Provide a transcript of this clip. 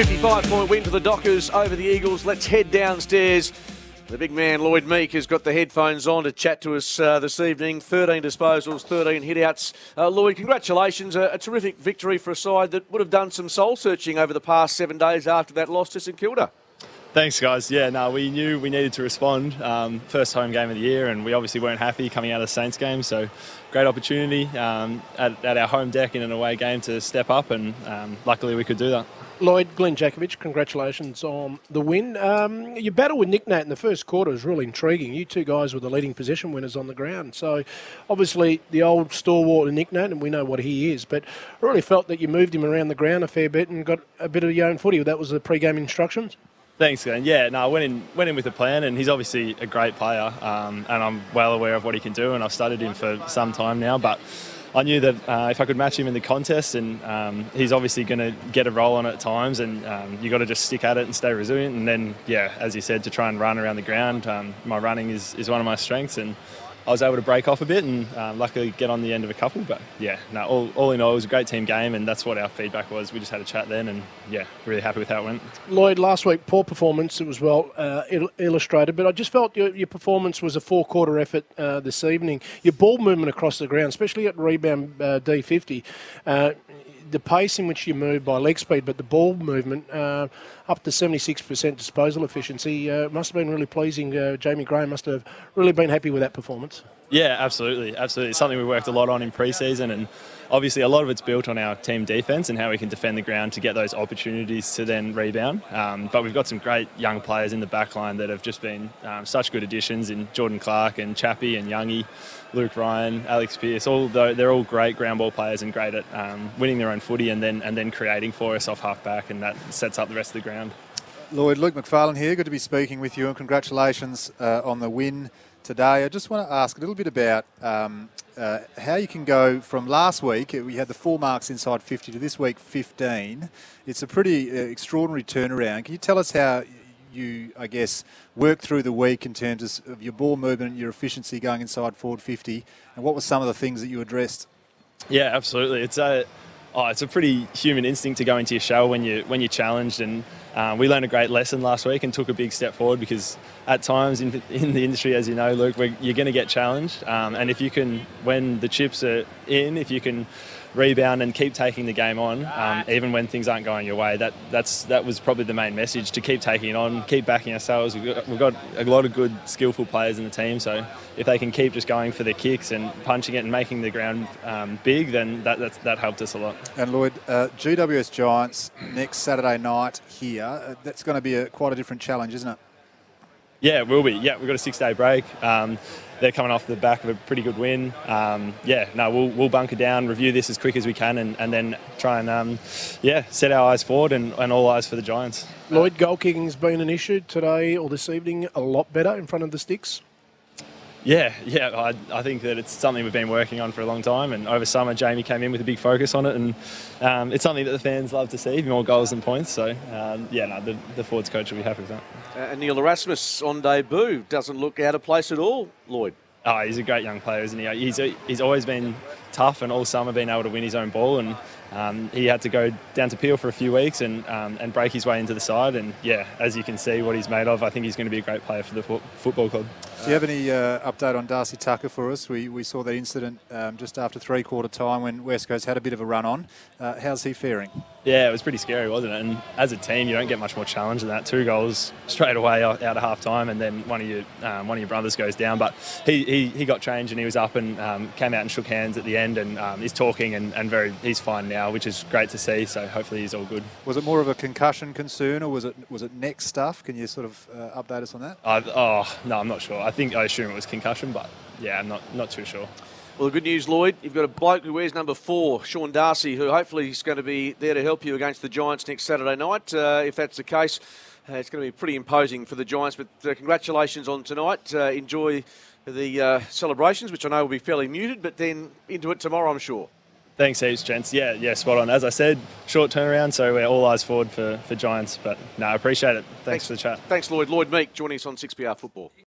55 point win for the Dockers over the Eagles. Let's head downstairs. The big man, Lloyd Meek, has got the headphones on to chat to us uh, this evening. 13 disposals, 13 hitouts. Uh, Lloyd, congratulations. A, a, terrific victory for a side that would have done some soul searching over the past seven days after that loss to St Kilda. Thanks, guys. Yeah, no, we knew we needed to respond. Um, first home game of the year, and we obviously weren't happy coming out of the Saints game. So, great opportunity um, at, at, our home deck in an away game to step up, and um, luckily we could do that. Lloyd, Glenn Jakovich, congratulations on the win. Um, your battle with Nic Nat in the first quarter was really intriguing. You two guys were the leading possession winners on the ground. So, obviously, the old stalwart Nic Nat, and we know what he is, but I really felt that you moved him around the ground a fair bit and got a bit of your own footy. That was the pre game instructions? Thanks, Glenn. Yeah, no, I went in went in with a plan, and he's obviously a great player, um, and I'm well aware of what he can do, and I've studied him for some time now. But I knew that uh, if I could match him in the contest, and um, he's obviously going to get a roll on at times, and um, you got to just stick at it and stay resilient. And then, yeah, as you said, to try and run around the ground, um, my running is, is one of my strengths, and I was able to break off a bit and um, luckily get on the end of a couple. But yeah, no, all, all in all, it was a great team game, and that's what our feedback was. We just had a chat then, and yeah, really happy with how it went. Lloyd, last week, poor performance. It was well uh, il- illustrated, but I just felt your, your performance was a four quarter effort uh, this evening. Your ball movement across the ground, especially at rebound uh, D50, uh, the pace in which you move by leg speed, but the ball movement uh, up to 76% disposal efficiency uh, must have been really pleasing. Uh, Jamie Gray must have really been happy with that performance. Yeah, absolutely, absolutely. It's something we worked a lot on in pre-season, and obviously a lot of it's built on our team defence and how we can defend the ground to get those opportunities to then rebound. Um, but we've got some great young players in the back line that have just been um, such good additions in Jordan Clark and Chappie and Youngie, Luke Ryan, Alex Pearce. All they're all great ground ball players and great at um, winning their own footy and then and then creating for us off half back, and that sets up the rest of the ground. Lloyd, Luke McPharlin here. Good to be speaking with you, and congratulations uh, on the win today. I just want to ask a little bit about um, uh, how you can go from last week, we had the four marks inside 50, to this week 15. It's a pretty uh, extraordinary turnaround. Can you tell us how you, I guess, worked through the week in terms of your ball movement, your efficiency going inside forward 50, and what were some of the things that you addressed? Yeah, absolutely. It's a oh, it's a pretty human instinct to go into your shell when you when you're challenged and um, we learned a great lesson last week and took a big step forward because at times in, in the industry, as you know, Luke, you're going to get challenged. Um, and if you can, when the chips are in, if you can rebound and keep taking the game on, um, even when things aren't going your way. That that's that was probably the main message to keep taking it on, keep backing ourselves. We've got, we've got a lot of good, skillful players in the team. So if they can keep just going for their kicks and punching it and making the ground um, big, then that that helped us a lot. And Lloyd, uh, GWS Giants next Saturday night here. Uh, that's going to be a, quite a different challenge, isn't it? Yeah, it will be. Yeah, we've got a six-day break. Um, they're coming off the back of a pretty good win. Um, yeah, no, we'll, we'll bunker down, review this as quick as we can, and, and then try and um, yeah set our eyes forward and, and all eyes for the Giants. Lloyd, goal kicking's been an issue today or this evening. A lot better in front of the sticks. Yeah, yeah, I, I think that it's something we've been working on for a long time, and over summer Jamie came in with a big focus on it, and um, it's something that the fans love to see, more goals than points. So um, yeah, no, the, the forwards coach will be happy with that. Uh, Neil Erasmus on debut doesn't look out of place at all, Lloyd. Oh, he's a great young player, isn't he? He's, he's always been tough and all summer been able to win his own ball. And um, he had to go down to Peel for a few weeks and, um, and break his way into the side. And yeah, as you can see what he's made of, I think he's going to be a great player for the fo- football club. Do you have any uh, update on Darcy Tucker for us? We, we saw that incident um, just after three quarter time when West Coast had a bit of a run on. Uh, how's he faring? Yeah, it was pretty scary, wasn't it? And as a team, you don't get much more challenge than that. Two goals straight away out of half time, and then one of your um, one of your brothers goes down. But he, he, he got changed and he was up and um, came out and shook hands at the end, and um, he's talking and, and very he's fine now, which is great to see. So hopefully he's all good. Was it more of a concussion concern, or was it was it neck stuff? Can you sort of uh, update us on that? Oh no, I'm not sure. I think I assume it was concussion, but yeah, I'm not not too sure. Well, the good news, Lloyd, you've got a bloke who wears number four, Sean Darcy, who hopefully is going to be there to help you against the Giants next Saturday night. Uh, if that's the case, uh, it's going to be pretty imposing for the Giants. But uh, congratulations on tonight. Uh, enjoy the uh, celebrations, which I know will be fairly muted, but then into it tomorrow, I'm sure. Thanks heaps, gents. Yeah, yeah, spot on. As I said, short turnaround, so we're all eyes forward for, for Giants. But no, I appreciate it. Thanks, Thanks for the chat. Thanks, Lloyd. Lloyd Meek joining us on 6PR Football.